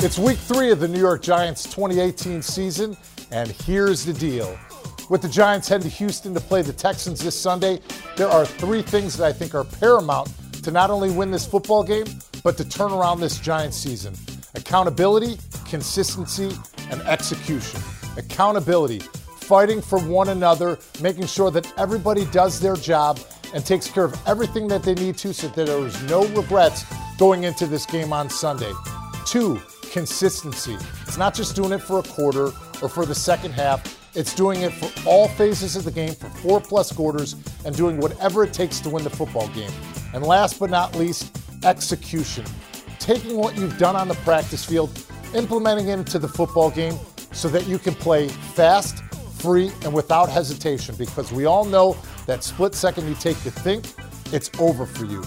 It's week three of the New York Giants 2018 season, and here's the deal. With the Giants heading to Houston to play the Texans this Sunday, there are three things that I think are paramount to not only win this football game, but to turn around this Giants season accountability, consistency, and execution. Accountability, fighting for one another, making sure that everybody does their job and takes care of everything that they need to so that there is no regrets going into this game on Sunday. Two, consistency. It's not just doing it for a quarter or for the second half. It's doing it for all phases of the game for four plus quarters and doing whatever it takes to win the football game. And last but not least, execution. Taking what you've done on the practice field, implementing it into the football game so that you can play fast, free, and without hesitation because we all know that split second you take to think, it's over for you.